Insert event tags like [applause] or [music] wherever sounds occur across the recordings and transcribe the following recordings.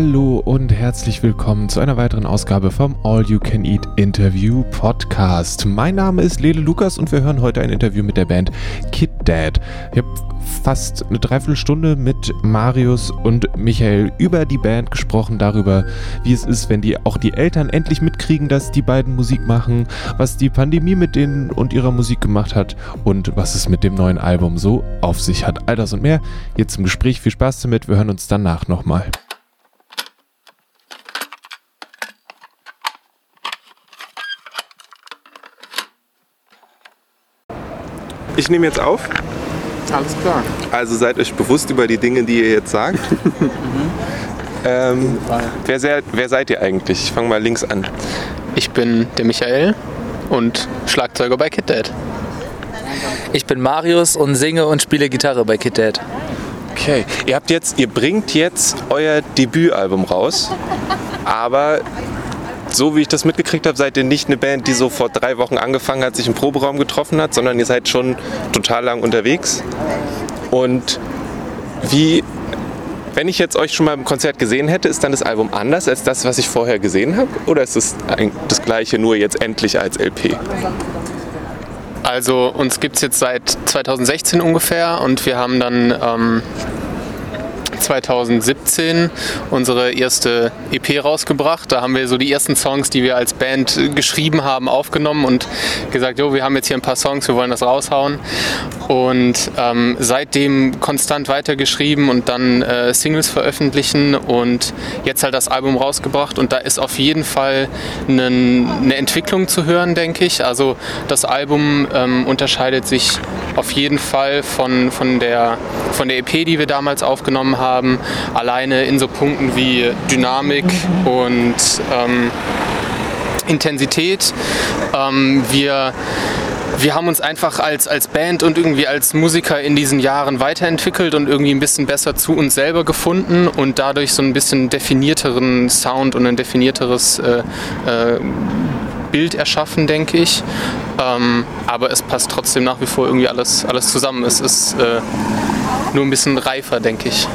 Hallo und herzlich willkommen zu einer weiteren Ausgabe vom All You Can Eat Interview Podcast. Mein Name ist Lele Lukas und wir hören heute ein Interview mit der Band Kid Dad. Ich habe fast eine Dreiviertelstunde mit Marius und Michael über die Band gesprochen, darüber, wie es ist, wenn die auch die Eltern endlich mitkriegen, dass die beiden Musik machen, was die Pandemie mit denen und ihrer Musik gemacht hat und was es mit dem neuen Album so auf sich hat. All das und mehr. Jetzt zum Gespräch. Viel Spaß damit. Wir hören uns danach nochmal. Ich nehme jetzt auf. Alles klar. Also seid euch bewusst über die Dinge, die ihr jetzt sagt. [laughs] ähm, wer, seid, wer seid ihr eigentlich? Ich fange mal links an. Ich bin der Michael und Schlagzeuger bei Kid Dad. Ich bin Marius und singe und spiele Gitarre bei Kid Dad. Okay, ihr habt jetzt, ihr bringt jetzt euer Debütalbum raus, aber so wie ich das mitgekriegt habe, seid ihr nicht eine Band, die so vor drei Wochen angefangen hat, sich im Proberaum getroffen hat, sondern ihr seid schon total lang unterwegs. Und wie, wenn ich jetzt euch schon mal im Konzert gesehen hätte, ist dann das Album anders als das, was ich vorher gesehen habe? Oder ist es das gleiche, nur jetzt endlich als LP? Also uns gibt es jetzt seit 2016 ungefähr und wir haben dann ähm, 2017 unsere erste EP rausgebracht. Da haben wir so die ersten Songs, die wir als Band geschrieben haben, aufgenommen und gesagt, jo, wir haben jetzt hier ein paar Songs, wir wollen das raushauen. Und ähm, seitdem konstant weitergeschrieben und dann äh, Singles veröffentlichen und jetzt halt das Album rausgebracht. Und da ist auf jeden Fall eine, eine Entwicklung zu hören, denke ich. Also das Album ähm, unterscheidet sich auf jeden Fall von, von, der, von der EP, die wir damals aufgenommen haben. Alleine in so Punkten wie Dynamik und ähm, Intensität. Ähm, wir wir haben uns einfach als, als Band und irgendwie als Musiker in diesen Jahren weiterentwickelt und irgendwie ein bisschen besser zu uns selber gefunden und dadurch so ein bisschen definierteren Sound und ein definierteres äh, äh, Bild erschaffen, denke ich. Ähm, aber es passt trotzdem nach wie vor irgendwie alles, alles zusammen. Es ist äh, nur ein bisschen reifer, denke ich.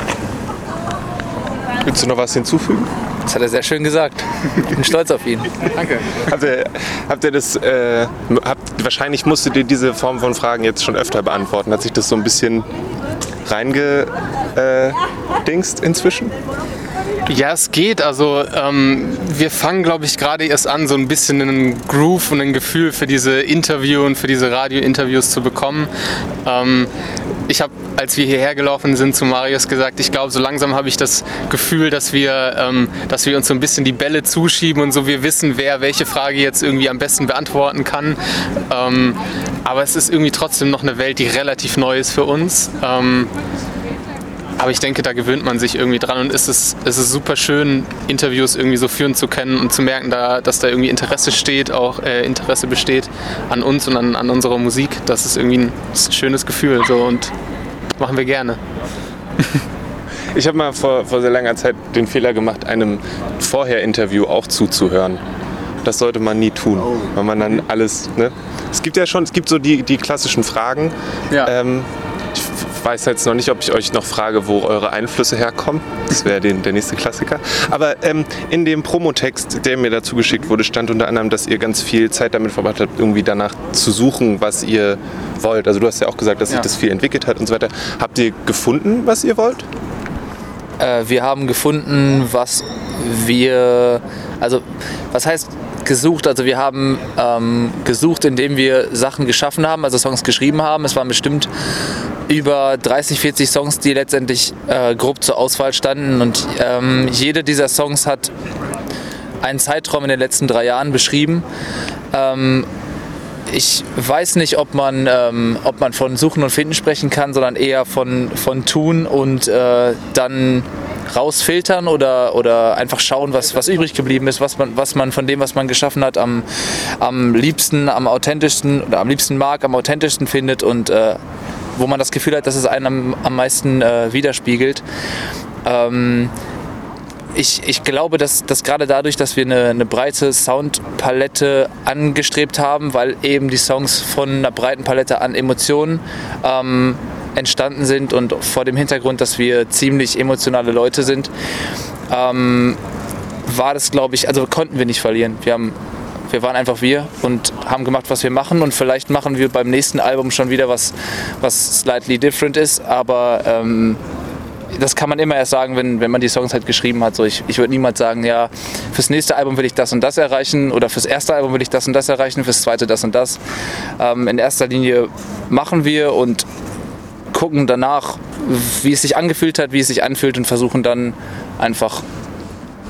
Willst du noch was hinzufügen? Das hat er sehr schön gesagt. Ich bin stolz auf ihn. Danke. Habt ihr, habt ihr das, äh, habt, wahrscheinlich musstet ihr diese Form von Fragen jetzt schon öfter beantworten. Hat sich das so ein bisschen reingedingst äh, inzwischen? Ja, es geht. Also ähm, wir fangen, glaube ich, gerade erst an, so ein bisschen einen Groove und ein Gefühl für diese Interview und für diese Radio-Interviews zu bekommen. Ähm, ich habe, als wir hierher gelaufen sind, zu Marius gesagt, ich glaube, so langsam habe ich das Gefühl, dass wir, ähm, dass wir uns so ein bisschen die Bälle zuschieben und so wir wissen, wer welche Frage jetzt irgendwie am besten beantworten kann. Ähm, aber es ist irgendwie trotzdem noch eine Welt, die relativ neu ist für uns. Ähm, aber ich denke, da gewöhnt man sich irgendwie dran und es ist, es ist super schön, Interviews irgendwie so führen zu können und zu merken, da, dass da irgendwie Interesse steht, auch äh, Interesse besteht an uns und an, an unserer Musik. Das ist irgendwie ein, ist ein schönes Gefühl so und machen wir gerne. [laughs] Ich habe mal vor, vor sehr langer Zeit den Fehler gemacht, einem Vorher-Interview auch zuzuhören. Das sollte man nie tun, oh. weil man dann alles. Ne? Es gibt ja schon, es gibt so die, die klassischen Fragen. Ja. Ähm, weiß jetzt noch nicht, ob ich euch noch frage, wo eure Einflüsse herkommen. Das wäre der nächste Klassiker. Aber ähm, in dem Promotext, der mir dazu geschickt wurde, stand unter anderem, dass ihr ganz viel Zeit damit verbracht habt, irgendwie danach zu suchen, was ihr wollt. Also du hast ja auch gesagt, dass sich ja. das viel entwickelt hat und so weiter. Habt ihr gefunden, was ihr wollt? Äh, wir haben gefunden, was wir, also was heißt gesucht. Also wir haben ähm, gesucht, indem wir Sachen geschaffen haben, also Songs geschrieben haben. Es waren bestimmt über 30, 40 Songs, die letztendlich äh, grob zur Auswahl standen. Und ähm, jede dieser Songs hat einen Zeitraum in den letzten drei Jahren beschrieben. Ähm, ich weiß nicht, ob man, ähm, ob man von Suchen und Finden sprechen kann, sondern eher von, von Tun und äh, dann rausfiltern oder, oder einfach schauen, was, was übrig geblieben ist, was man, was man von dem, was man geschaffen hat, am, am liebsten, am authentischsten oder am liebsten mag, am authentischsten findet und äh, wo man das Gefühl hat, dass es einen am, am meisten äh, widerspiegelt. Ähm, ich, ich glaube, dass, dass gerade dadurch, dass wir eine, eine breite Soundpalette angestrebt haben, weil eben die Songs von einer breiten Palette an Emotionen ähm, entstanden sind und vor dem Hintergrund, dass wir ziemlich emotionale Leute sind, ähm, war das, glaube ich, also konnten wir nicht verlieren. Wir haben wir waren einfach wir und haben gemacht, was wir machen. Und vielleicht machen wir beim nächsten Album schon wieder was, was slightly different ist. Aber ähm, das kann man immer erst sagen, wenn, wenn man die Songs halt geschrieben hat. So, ich, ich würde niemals sagen, ja, fürs nächste Album will ich das und das erreichen oder fürs erste Album will ich das und das erreichen, fürs zweite das und das. Ähm, in erster Linie machen wir und gucken danach, wie es sich angefühlt hat, wie es sich anfühlt und versuchen dann einfach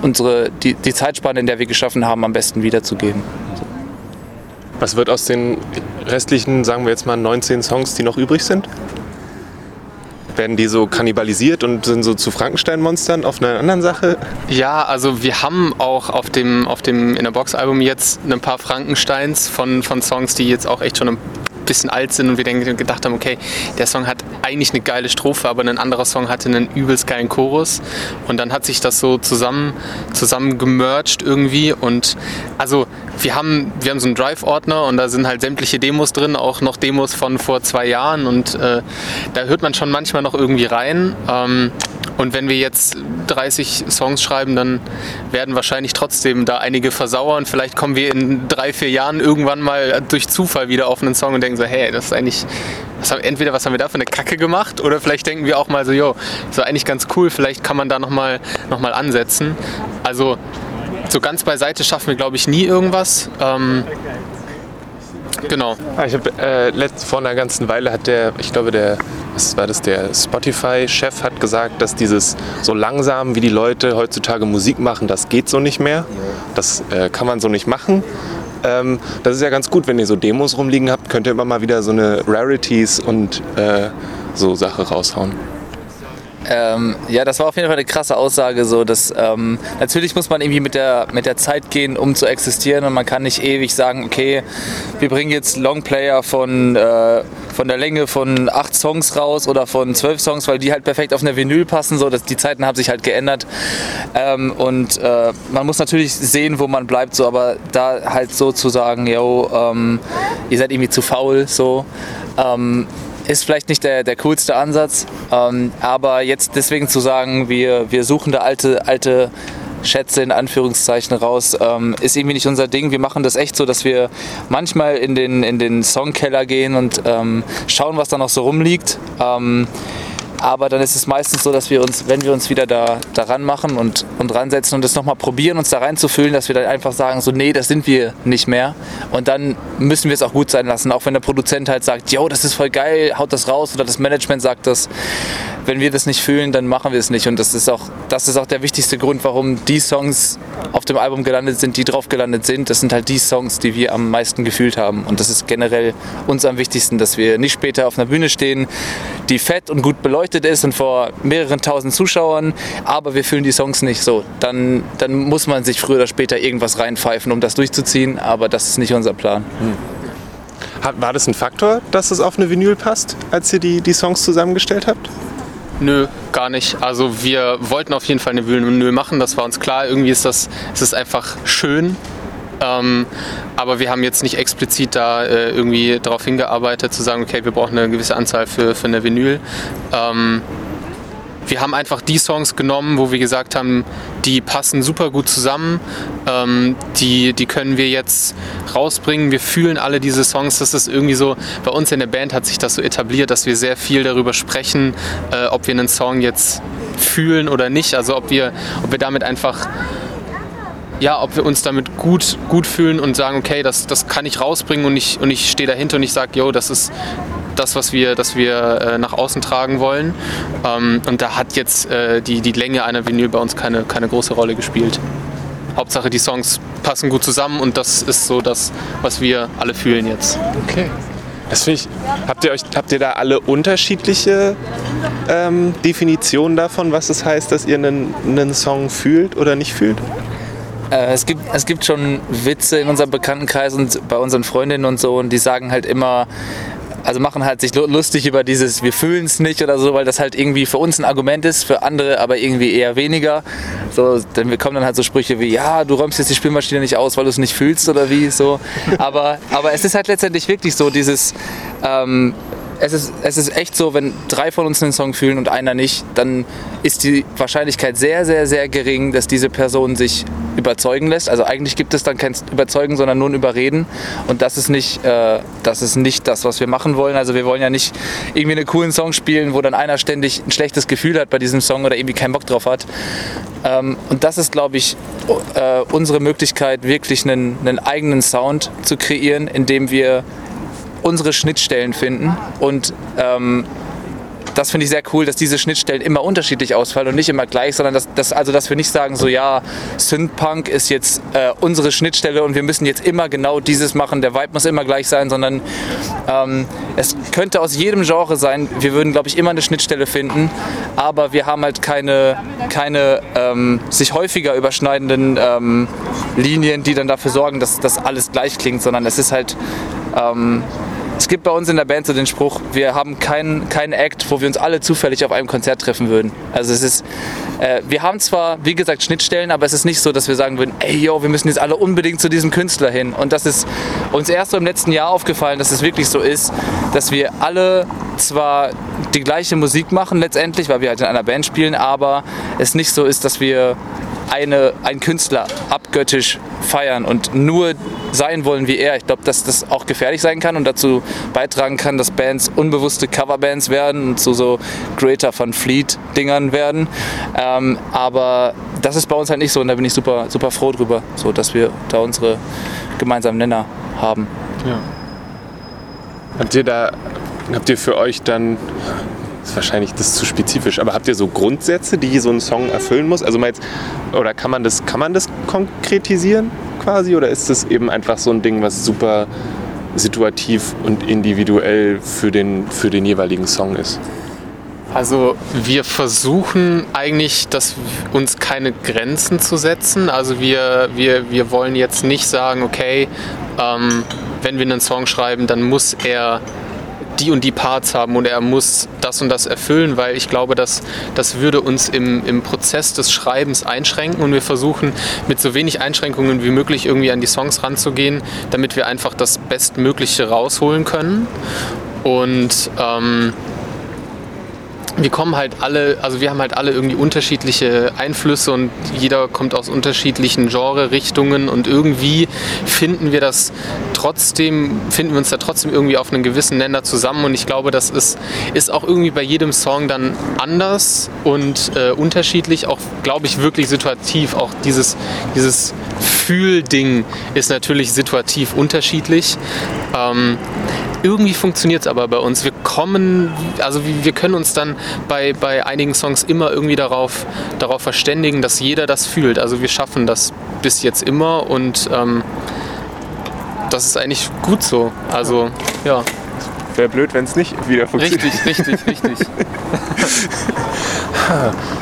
unsere, die, die Zeitspanne, in der wir geschaffen haben, am besten wiederzugeben. Was wird aus den restlichen, sagen wir jetzt mal, 19 Songs, die noch übrig sind? Werden die so kannibalisiert und sind so zu Frankenstein-Monstern auf einer anderen Sache? Ja, also wir haben auch auf dem, auf dem In der Box-Album jetzt ein paar Frankensteins von, von Songs, die jetzt auch echt schon ein bisschen alt sind und wir denken, gedacht haben, okay, der Song hat eigentlich eine geile Strophe, aber ein anderer Song hatte einen übelst geilen Chorus und dann hat sich das so zusammen, zusammen gemerged irgendwie und also wir haben, wir haben so einen Drive-Ordner und da sind halt sämtliche Demos drin, auch noch Demos von vor zwei Jahren und äh, da hört man schon manchmal noch irgendwie rein. Ähm, und wenn wir jetzt 30 Songs schreiben, dann werden wahrscheinlich trotzdem da einige versauern. Vielleicht kommen wir in drei, vier Jahren irgendwann mal durch Zufall wieder auf einen Song und denken so, hey, das ist eigentlich, was haben, entweder was haben wir da für eine Kacke gemacht oder vielleicht denken wir auch mal so, jo, das war eigentlich ganz cool, vielleicht kann man da nochmal noch mal ansetzen. Also so ganz beiseite schaffen wir, glaube ich, nie irgendwas. Ähm, genau. Ah, ich habe äh, vor einer ganzen Weile hat der, ich glaube der, was war das, der Spotify-Chef hat gesagt, dass dieses so langsam, wie die Leute heutzutage Musik machen, das geht so nicht mehr. Das äh, kann man so nicht machen. Ähm, das ist ja ganz gut, wenn ihr so Demos rumliegen habt, könnt ihr immer mal wieder so eine Rarities und äh, so Sache raushauen. Ähm, ja, das war auf jeden Fall eine krasse Aussage. So, dass, ähm, natürlich muss man irgendwie mit der, mit der Zeit gehen, um zu existieren. Und man kann nicht ewig sagen, okay, wir bringen jetzt Longplayer von, äh, von der Länge von acht Songs raus oder von zwölf Songs, weil die halt perfekt auf eine Vinyl passen. So, dass die Zeiten haben sich halt geändert. Ähm, und äh, man muss natürlich sehen, wo man bleibt. So, aber da halt so zu sagen, yo, ähm, ihr seid irgendwie zu faul, so. Ist vielleicht nicht der, der coolste Ansatz, ähm, aber jetzt deswegen zu sagen, wir, wir suchen da alte, alte Schätze in Anführungszeichen raus, ähm, ist irgendwie nicht unser Ding. Wir machen das echt so, dass wir manchmal in den, in den Songkeller gehen und ähm, schauen, was da noch so rumliegt. Ähm, aber dann ist es meistens so, dass wir uns, wenn wir uns wieder da daran machen und, und ransetzen und das nochmal probieren, uns da reinzufühlen, dass wir dann einfach sagen, so nee, das sind wir nicht mehr. Und dann müssen wir es auch gut sein lassen. Auch wenn der Produzent halt sagt, yo, das ist voll geil, haut das raus oder das Management sagt das. Wenn wir das nicht fühlen, dann machen wir es nicht. Und das ist auch, das ist auch der wichtigste Grund, warum die Songs auf dem Album gelandet sind, die drauf gelandet sind. Das sind halt die Songs, die wir am meisten gefühlt haben. Und das ist generell uns am wichtigsten, dass wir nicht später auf einer Bühne stehen, die fett und gut beleuchtet beleuchtet ist und vor mehreren tausend Zuschauern, aber wir fühlen die Songs nicht so. Dann, dann muss man sich früher oder später irgendwas reinpfeifen, um das durchzuziehen, aber das ist nicht unser Plan. Hm. War das ein Faktor, dass es auf eine Vinyl passt, als ihr die, die Songs zusammengestellt habt? Nö, gar nicht. Also wir wollten auf jeden Fall eine Vinyl machen, das war uns klar. Irgendwie ist das, es ist einfach schön, ähm, aber wir haben jetzt nicht explizit da äh, irgendwie darauf hingearbeitet, zu sagen, okay, wir brauchen eine gewisse Anzahl für, für eine Vinyl. Ähm, wir haben einfach die Songs genommen, wo wir gesagt haben, die passen super gut zusammen, ähm, die, die können wir jetzt rausbringen. Wir fühlen alle diese Songs. Das ist irgendwie so, bei uns in der Band hat sich das so etabliert, dass wir sehr viel darüber sprechen, äh, ob wir einen Song jetzt fühlen oder nicht. Also ob wir, ob wir damit einfach ja, ob wir uns damit gut, gut fühlen und sagen, okay, das, das kann ich rausbringen und ich, und ich stehe dahinter und ich sage, yo, das ist das, was wir, das wir äh, nach außen tragen wollen. Ähm, und da hat jetzt äh, die, die Länge einer Vinyl bei uns keine, keine große Rolle gespielt. Hauptsache die Songs passen gut zusammen und das ist so das, was wir alle fühlen jetzt. Okay. Das ich. Habt ihr euch, habt ihr da alle unterschiedliche ähm, Definitionen davon, was es heißt, dass ihr einen, einen Song fühlt oder nicht fühlt? Äh, es, gibt, es gibt schon Witze in unserem Bekanntenkreis und bei unseren Freundinnen und so und die sagen halt immer, also machen halt sich lustig über dieses wir fühlen es nicht oder so, weil das halt irgendwie für uns ein Argument ist, für andere aber irgendwie eher weniger. So, denn wir kommen dann halt so Sprüche wie, ja, du räumst jetzt die Spielmaschine nicht aus, weil du es nicht fühlst oder wie so. Aber, aber es ist halt letztendlich wirklich so, dieses ähm, es ist, es ist echt so, wenn drei von uns einen Song fühlen und einer nicht, dann ist die Wahrscheinlichkeit sehr, sehr, sehr gering, dass diese Person sich überzeugen lässt. Also eigentlich gibt es dann kein Überzeugen, sondern nur ein Überreden. Und das ist nicht, äh, das ist nicht das, was wir machen wollen. Also wir wollen ja nicht irgendwie einen coolen Song spielen, wo dann einer ständig ein schlechtes Gefühl hat bei diesem Song oder irgendwie keinen Bock drauf hat. Ähm, und das ist, glaube ich, äh, unsere Möglichkeit, wirklich einen, einen eigenen Sound zu kreieren, indem wir unsere Schnittstellen finden. Und ähm, das finde ich sehr cool, dass diese Schnittstellen immer unterschiedlich ausfallen und nicht immer gleich, sondern dass, dass, also dass wir nicht sagen, so ja, Synthpunk ist jetzt äh, unsere Schnittstelle und wir müssen jetzt immer genau dieses machen, der Vibe muss immer gleich sein, sondern ähm, es könnte aus jedem Genre sein, wir würden, glaube ich, immer eine Schnittstelle finden, aber wir haben halt keine, keine ähm, sich häufiger überschneidenden ähm, Linien, die dann dafür sorgen, dass das alles gleich klingt, sondern es ist halt ähm, es gibt bei uns in der Band so den Spruch, wir haben keinen kein Act, wo wir uns alle zufällig auf einem Konzert treffen würden. Also es ist, äh, wir haben zwar, wie gesagt, Schnittstellen, aber es ist nicht so, dass wir sagen würden, ey, yo, wir müssen jetzt alle unbedingt zu diesem Künstler hin. Und das ist uns erst so im letzten Jahr aufgefallen, dass es wirklich so ist, dass wir alle zwar die gleiche Musik machen letztendlich, weil wir halt in einer Band spielen, aber es nicht so ist, dass wir eine, einen Künstler abgöttisch feiern und nur sein wollen wie er. Ich glaube, dass das auch gefährlich sein kann und dazu beitragen kann, dass Bands unbewusste Coverbands werden und zu so Greater von Fleet-Dingern werden. Ähm, aber das ist bei uns halt nicht so und da bin ich super, super froh drüber, so dass wir da unsere gemeinsamen Nenner haben. Ja. Habt ihr da, habt ihr für euch dann ist wahrscheinlich das zu spezifisch. Aber habt ihr so Grundsätze, die so ein Song erfüllen muss? Also mal jetzt, oder kann man das, kann man das konkretisieren quasi? Oder ist das eben einfach so ein Ding, was super situativ und individuell für den, für den jeweiligen Song ist? Also wir versuchen eigentlich, dass uns keine Grenzen zu setzen. Also wir, wir, wir wollen jetzt nicht sagen, okay, ähm, wenn wir einen Song schreiben, dann muss er die und die Parts haben und er muss das und das erfüllen, weil ich glaube, dass das würde uns im, im Prozess des Schreibens einschränken und wir versuchen mit so wenig Einschränkungen wie möglich irgendwie an die Songs ranzugehen, damit wir einfach das Bestmögliche rausholen können. Und ähm, wir kommen halt alle, also wir haben halt alle irgendwie unterschiedliche Einflüsse und jeder kommt aus unterschiedlichen Genre-Richtungen und irgendwie finden wir das trotzdem, finden wir uns da trotzdem irgendwie auf einen gewissen Nenner zusammen und ich glaube, das ist, ist auch irgendwie bei jedem Song dann anders und äh, unterschiedlich, auch glaube ich wirklich situativ, auch dieses, dieses Fühlding ist natürlich situativ unterschiedlich. Ähm, irgendwie funktioniert es aber bei uns. Wir kommen, also wir können uns dann bei, bei einigen Songs immer irgendwie darauf, darauf verständigen, dass jeder das fühlt. Also wir schaffen das bis jetzt immer und ähm, das ist eigentlich gut so. Also ja. Wäre blöd, wenn es nicht wieder funktioniert. Richtig, richtig, richtig. [laughs]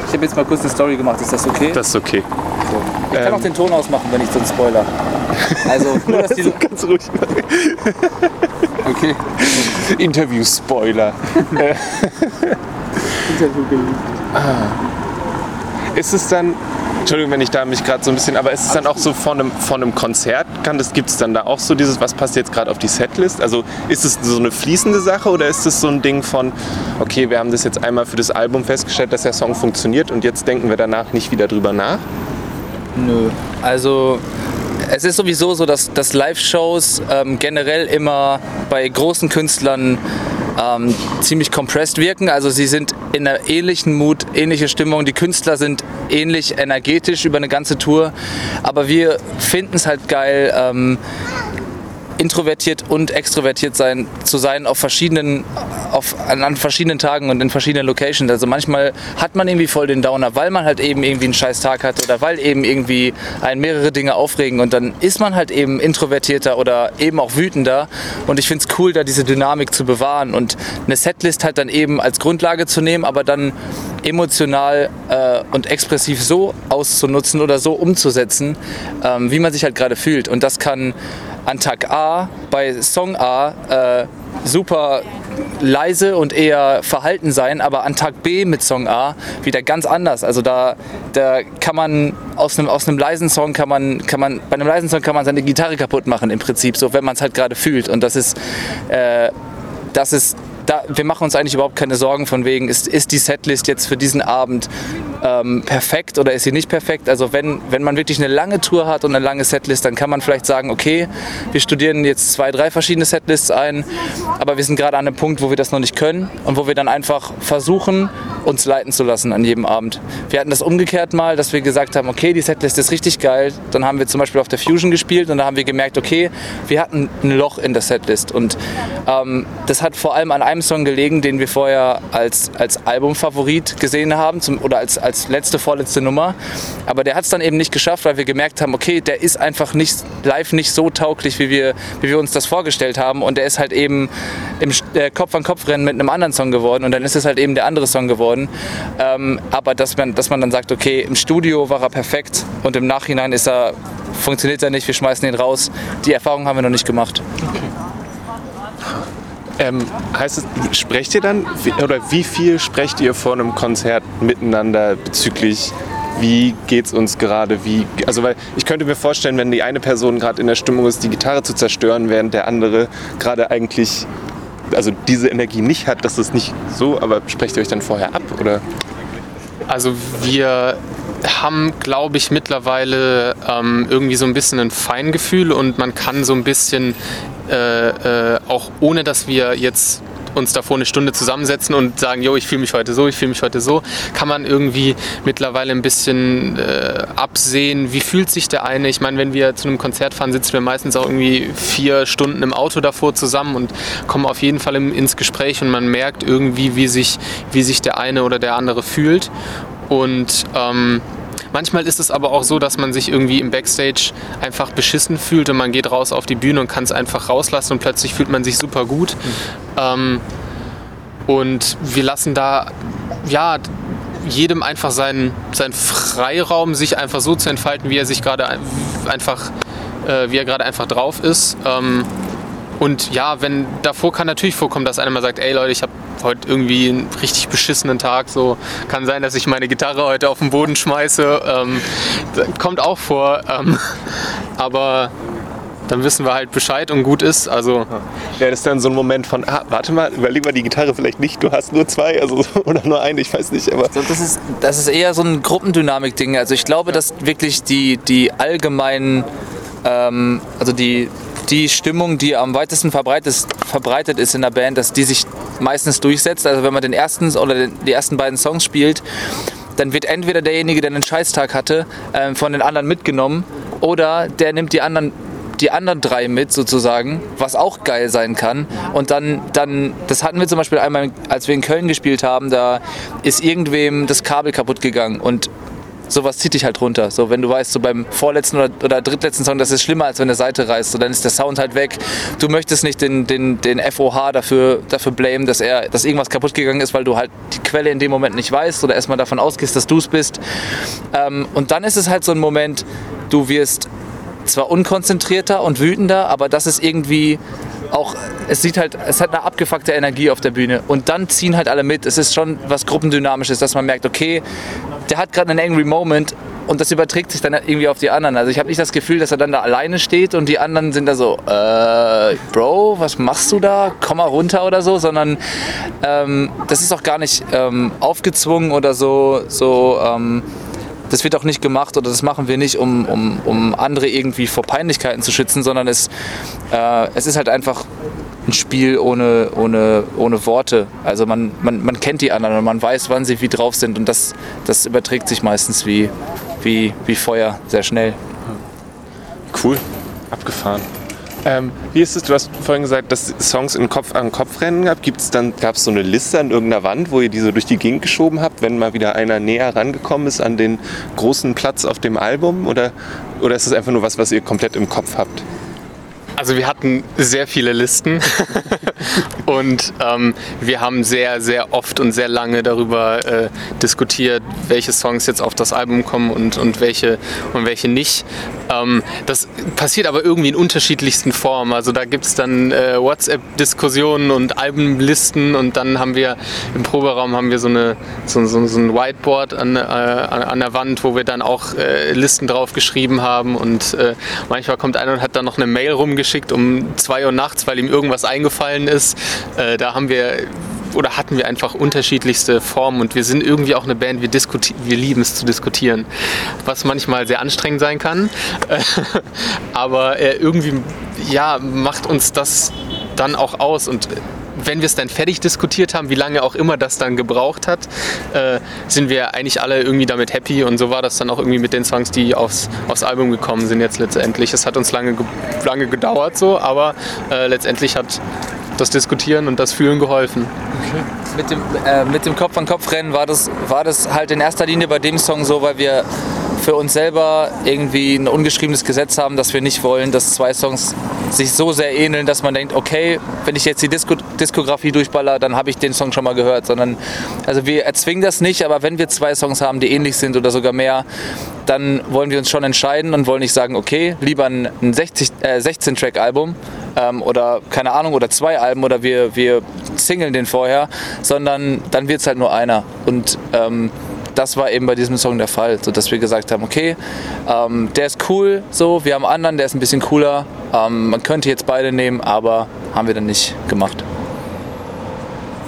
ich habe jetzt mal kurz eine Story gemacht, ist das okay? Das ist okay. So. Ich kann Ähm. auch den Ton ausmachen, wenn ich so einen Spoiler. Also nur, dass [laughs] die so Ganz ruhig. Okay. Interview-Spoiler. Ist es dann, Entschuldigung, wenn ich da mich gerade so ein bisschen, aber ist es dann auch so von einem, von einem Konzert, gibt es dann da auch so dieses, was passt jetzt gerade auf die Setlist? Also ist es so eine fließende Sache oder ist es so ein Ding von, okay, wir haben das jetzt einmal für das Album festgestellt, dass der Song funktioniert und jetzt denken wir danach nicht wieder drüber nach? Nö. Also es ist sowieso so, dass, dass Live-Shows ähm, generell immer bei großen Künstlern ähm, ziemlich compressed wirken. Also sie sind in einer ähnlichen Mut, ähnliche Stimmung. Die Künstler sind ähnlich energetisch über eine ganze Tour. Aber wir finden es halt geil, ähm, introvertiert und extrovertiert sein, zu sein auf verschiedenen, auf, an, verschiedenen Tagen und in verschiedenen Locations. Also manchmal hat man irgendwie voll den Downer, weil man halt eben irgendwie einen scheiß Tag hat oder weil eben irgendwie einen mehrere Dinge aufregen und dann ist man halt eben introvertierter oder eben auch wütender und ich finde es cool, da diese Dynamik zu bewahren und eine Setlist halt dann eben als Grundlage zu nehmen, aber dann emotional äh, und expressiv so auszunutzen oder so umzusetzen, ähm, wie man sich halt gerade fühlt und das kann an Tag A bei Song A äh, super leise und eher verhalten sein, aber an Tag B mit Song A wieder ganz anders. Also da, da kann man aus einem, aus einem leisen Song kann man, kann man, bei einem leisen Song kann man seine Gitarre kaputt machen im Prinzip, so wenn man es halt gerade fühlt. Und das ist, äh, das ist da, wir machen uns eigentlich überhaupt keine Sorgen von wegen, ist, ist die Setlist jetzt für diesen Abend ähm, perfekt oder ist sie nicht perfekt? Also wenn, wenn man wirklich eine lange Tour hat und eine lange Setlist, dann kann man vielleicht sagen, okay, wir studieren jetzt zwei, drei verschiedene Setlists ein, aber wir sind gerade an einem Punkt, wo wir das noch nicht können und wo wir dann einfach versuchen, uns leiten zu lassen an jedem Abend. Wir hatten das umgekehrt mal, dass wir gesagt haben, okay, die Setlist ist richtig geil. Dann haben wir zum Beispiel auf der Fusion gespielt und da haben wir gemerkt, okay, wir hatten ein Loch in der Setlist und ähm, das hat vor allem an einem Song gelegen, den wir vorher als, als Albumfavorit gesehen haben zum, oder als, als letzte, vorletzte Nummer. Aber der hat es dann eben nicht geschafft, weil wir gemerkt haben, okay, der ist einfach nicht live nicht so tauglich, wie wir, wie wir uns das vorgestellt haben. Und der ist halt eben im äh, Kopf-an-Kopf-Rennen mit einem anderen Song geworden. Und dann ist es halt eben der andere Song geworden. Ähm, aber dass man, dass man dann sagt, okay, im Studio war er perfekt und im Nachhinein ist er, funktioniert er nicht, wir schmeißen ihn raus. Die Erfahrung haben wir noch nicht gemacht. Ähm, heißt es, sprecht ihr dann oder wie viel sprecht ihr vor einem Konzert miteinander bezüglich wie geht's uns gerade, wie, also weil ich könnte mir vorstellen, wenn die eine Person gerade in der Stimmung ist, die Gitarre zu zerstören, während der andere gerade eigentlich, also diese Energie nicht hat, dass es nicht so, aber sprecht ihr euch dann vorher ab oder? Also wir haben, glaube ich, mittlerweile ähm, irgendwie so ein bisschen ein Feingefühl und man kann so ein bisschen äh, äh, auch ohne, dass wir jetzt uns davor eine Stunde zusammensetzen und sagen, jo, ich fühle mich heute so, ich fühle mich heute so, kann man irgendwie mittlerweile ein bisschen äh, absehen, wie fühlt sich der eine. Ich meine, wenn wir zu einem Konzert fahren, sitzen wir meistens auch irgendwie vier Stunden im Auto davor zusammen und kommen auf jeden Fall im, ins Gespräch und man merkt irgendwie, wie sich, wie sich der eine oder der andere fühlt. Und ähm, Manchmal ist es aber auch so, dass man sich irgendwie im Backstage einfach beschissen fühlt und man geht raus auf die Bühne und kann es einfach rauslassen und plötzlich fühlt man sich super gut. Mhm. Ähm, und wir lassen da, ja, jedem einfach seinen, seinen Freiraum, sich einfach so zu entfalten, wie er sich gerade einfach, äh, wie er gerade einfach drauf ist. Ähm, und ja, wenn davor kann natürlich vorkommen, dass einer mal sagt, ey Leute, ich habe heute irgendwie einen richtig beschissenen Tag. So kann sein, dass ich meine Gitarre heute auf den Boden schmeiße. Ähm, kommt auch vor. Ähm, [laughs] aber dann wissen wir halt Bescheid und gut ist. Also ja, das ist dann so ein Moment von, ah, warte mal, überleg mal die Gitarre vielleicht nicht, du hast nur zwei also, [laughs] oder nur eine, ich weiß nicht. Aber so, das, ist, das ist eher so ein Gruppendynamik-Ding. Also ich glaube, dass wirklich die, die allgemeinen, ähm, also die, die Stimmung, die am weitesten verbreitet, ist in der Band, dass die sich meistens durchsetzt. Also wenn man den ersten oder die ersten beiden Songs spielt, dann wird entweder derjenige, der einen Scheißtag hatte, äh, von den anderen mitgenommen oder der nimmt die anderen die anderen drei mit sozusagen, was auch geil sein kann. Und dann, dann, das hatten wir zum Beispiel einmal, als wir in Köln gespielt haben, da ist irgendwem das Kabel kaputt gegangen und sowas zieht dich halt runter. So, wenn du weißt, so beim vorletzten oder, oder drittletzten Song, das ist schlimmer, als wenn eine Seite reißt. So, dann ist der Sound halt weg. Du möchtest nicht den, den, den FOH dafür, dafür blamen, dass, er, dass irgendwas kaputt gegangen ist, weil du halt die Quelle in dem Moment nicht weißt oder erstmal davon ausgehst, dass du es bist. Ähm, und dann ist es halt so ein Moment, du wirst zwar unkonzentrierter und wütender, aber das ist irgendwie auch, es sieht halt, es hat eine abgefuckte Energie auf der Bühne und dann ziehen halt alle mit. Es ist schon was Gruppendynamisches, dass man merkt, okay, der hat gerade einen angry Moment und das überträgt sich dann irgendwie auf die anderen. Also ich habe nicht das Gefühl, dass er dann da alleine steht und die anderen sind da so, äh, Bro, was machst du da? Komm mal runter oder so, sondern ähm, das ist auch gar nicht ähm, aufgezwungen oder so, so ähm, das wird auch nicht gemacht oder das machen wir nicht, um, um, um andere irgendwie vor Peinlichkeiten zu schützen, sondern es, äh, es ist halt einfach ein Spiel ohne, ohne, ohne Worte. Also man, man, man kennt die anderen und man weiß, wann sie wie drauf sind und das, das überträgt sich meistens wie, wie, wie Feuer sehr schnell. Cool, abgefahren. Ähm, wie ist es? Du hast vorhin gesagt, dass Songs in Kopf an Kopf rennen gab. Gibt's dann gab es so eine Liste an irgendeiner Wand, wo ihr diese durch die Gegend geschoben habt, wenn mal wieder einer näher rangekommen ist an den großen Platz auf dem Album? Oder, oder ist es einfach nur was, was ihr komplett im Kopf habt? Also wir hatten sehr viele Listen [laughs] und ähm, wir haben sehr, sehr oft und sehr lange darüber äh, diskutiert, welche Songs jetzt auf das Album kommen und, und, welche, und welche nicht. Ähm, das passiert aber irgendwie in unterschiedlichsten Formen. Also da gibt es dann äh, WhatsApp-Diskussionen und Albenlisten und dann haben wir im Proberaum haben wir so, eine, so, so, so ein Whiteboard an, äh, an, der Wand, wo wir dann auch äh, Listen drauf geschrieben haben und äh, manchmal kommt einer und hat dann noch eine Mail rumgeschickt geschickt um 2 Uhr nachts, weil ihm irgendwas eingefallen ist, äh, da haben wir oder hatten wir einfach unterschiedlichste Formen und wir sind irgendwie auch eine Band, wir, wir lieben es zu diskutieren, was manchmal sehr anstrengend sein kann, [laughs] aber äh, irgendwie ja, macht uns das dann auch aus und wenn wir es dann fertig diskutiert haben, wie lange auch immer das dann gebraucht hat, äh, sind wir eigentlich alle irgendwie damit happy und so war das dann auch irgendwie mit den Songs, die aufs, aufs Album gekommen sind jetzt letztendlich. Es hat uns lange, lange gedauert so, aber äh, letztendlich hat das Diskutieren und das Fühlen geholfen. Okay. Mit dem, äh, mit dem Kopf-an-Kopf-Rennen war das, war das halt in erster Linie bei dem Song so, weil wir für uns selber irgendwie ein ungeschriebenes Gesetz haben, dass wir nicht wollen, dass zwei Songs sich so sehr ähneln, dass man denkt, okay, wenn ich jetzt die Disco Diskografie durchballer, dann habe ich den Song schon mal gehört, sondern also wir erzwingen das nicht, aber wenn wir zwei Songs haben, die ähnlich sind oder sogar mehr, dann wollen wir uns schon entscheiden und wollen nicht sagen, okay, lieber ein, ein äh, 16-Track-Album ähm, oder keine Ahnung oder zwei Alben oder wir, wir singeln den vorher, sondern dann wird es halt nur einer und ähm, das war eben bei diesem Song der Fall, so dass wir gesagt haben, okay, ähm, der ist cool, so, wir haben einen anderen, der ist ein bisschen cooler. Ähm, man könnte jetzt beide nehmen, aber haben wir dann nicht gemacht.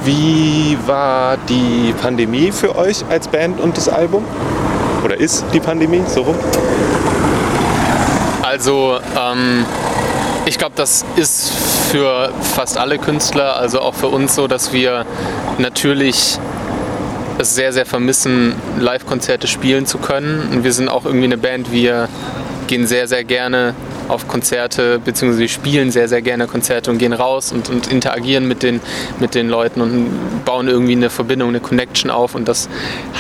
Wie war die Pandemie für euch als Band und das Album? Oder ist die Pandemie so rum? Also, ähm, ich glaube, das ist für fast alle Künstler, also auch für uns so, dass wir natürlich es sehr, sehr vermissen, Live-Konzerte spielen zu können. Und wir sind auch irgendwie eine Band, wir gehen sehr, sehr gerne auf Konzerte, beziehungsweise spielen sehr, sehr gerne Konzerte und gehen raus und, und interagieren mit den, mit den Leuten und bauen irgendwie eine Verbindung, eine Connection auf. Und das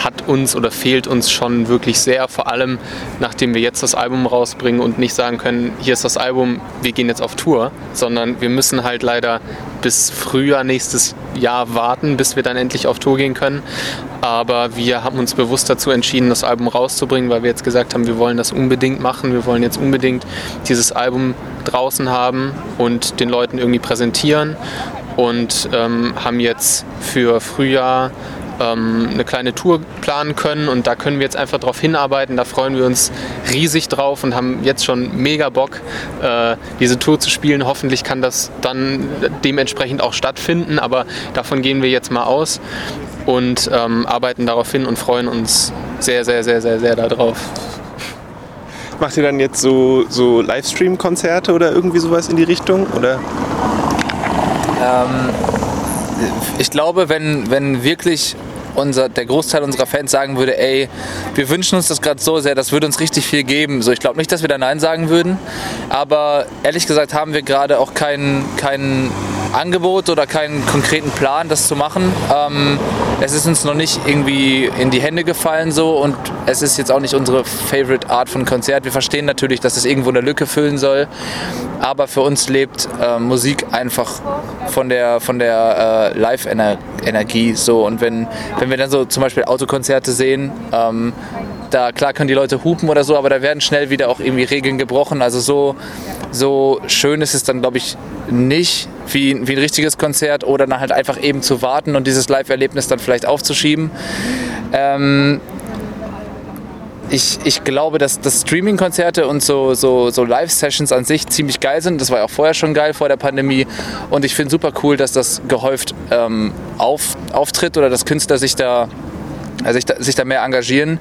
hat uns oder fehlt uns schon wirklich sehr, vor allem nachdem wir jetzt das Album rausbringen und nicht sagen können, hier ist das Album, wir gehen jetzt auf Tour, sondern wir müssen halt leider bis Frühjahr nächstes Jahr warten, bis wir dann endlich auf Tour gehen können. Aber wir haben uns bewusst dazu entschieden, das Album rauszubringen, weil wir jetzt gesagt haben, wir wollen das unbedingt machen. Wir wollen jetzt unbedingt dieses Album draußen haben und den Leuten irgendwie präsentieren. Und ähm, haben jetzt für Frühjahr ähm, eine kleine Tour planen können und da können wir jetzt einfach drauf hinarbeiten. Da freuen wir uns riesig drauf und haben jetzt schon mega Bock, äh, diese Tour zu spielen. Hoffentlich kann das dann dementsprechend auch stattfinden, aber davon gehen wir jetzt mal aus und ähm, arbeiten darauf hin und freuen uns sehr, sehr, sehr, sehr, sehr darauf. Macht ihr dann jetzt so, so Livestream-Konzerte oder irgendwie sowas in die Richtung? Oder? Ähm, ich glaube, wenn, wenn wirklich unser, der Großteil unserer Fans sagen würde, ey, wir wünschen uns das gerade so sehr, das würde uns richtig viel geben. So, ich glaube nicht, dass wir da Nein sagen würden, aber ehrlich gesagt haben wir gerade auch keinen kein Angebot oder keinen konkreten Plan, das zu machen. Ähm, es ist uns noch nicht irgendwie in die Hände gefallen so und es ist jetzt auch nicht unsere favorite Art von Konzert. Wir verstehen natürlich, dass es irgendwo eine Lücke füllen soll, aber für uns lebt äh, Musik einfach von der, von der äh, Live-Energie so und wenn, wenn wir dann so zum Beispiel Autokonzerte sehen, ähm, da klar können die Leute hupen oder so, aber da werden schnell wieder auch irgendwie Regeln gebrochen. Also so, so schön ist es dann, glaube ich, nicht wie, wie ein richtiges Konzert oder dann halt einfach eben zu warten und dieses Live-Erlebnis dann vielleicht aufzuschieben. Ähm, ich, ich glaube, dass, dass Streaming-Konzerte und so, so, so Live-Sessions an sich ziemlich geil sind. Das war ja auch vorher schon geil vor der Pandemie. Und ich finde super cool, dass das gehäuft ähm, auf, auftritt oder dass Künstler sich da sich da, sich da mehr engagieren.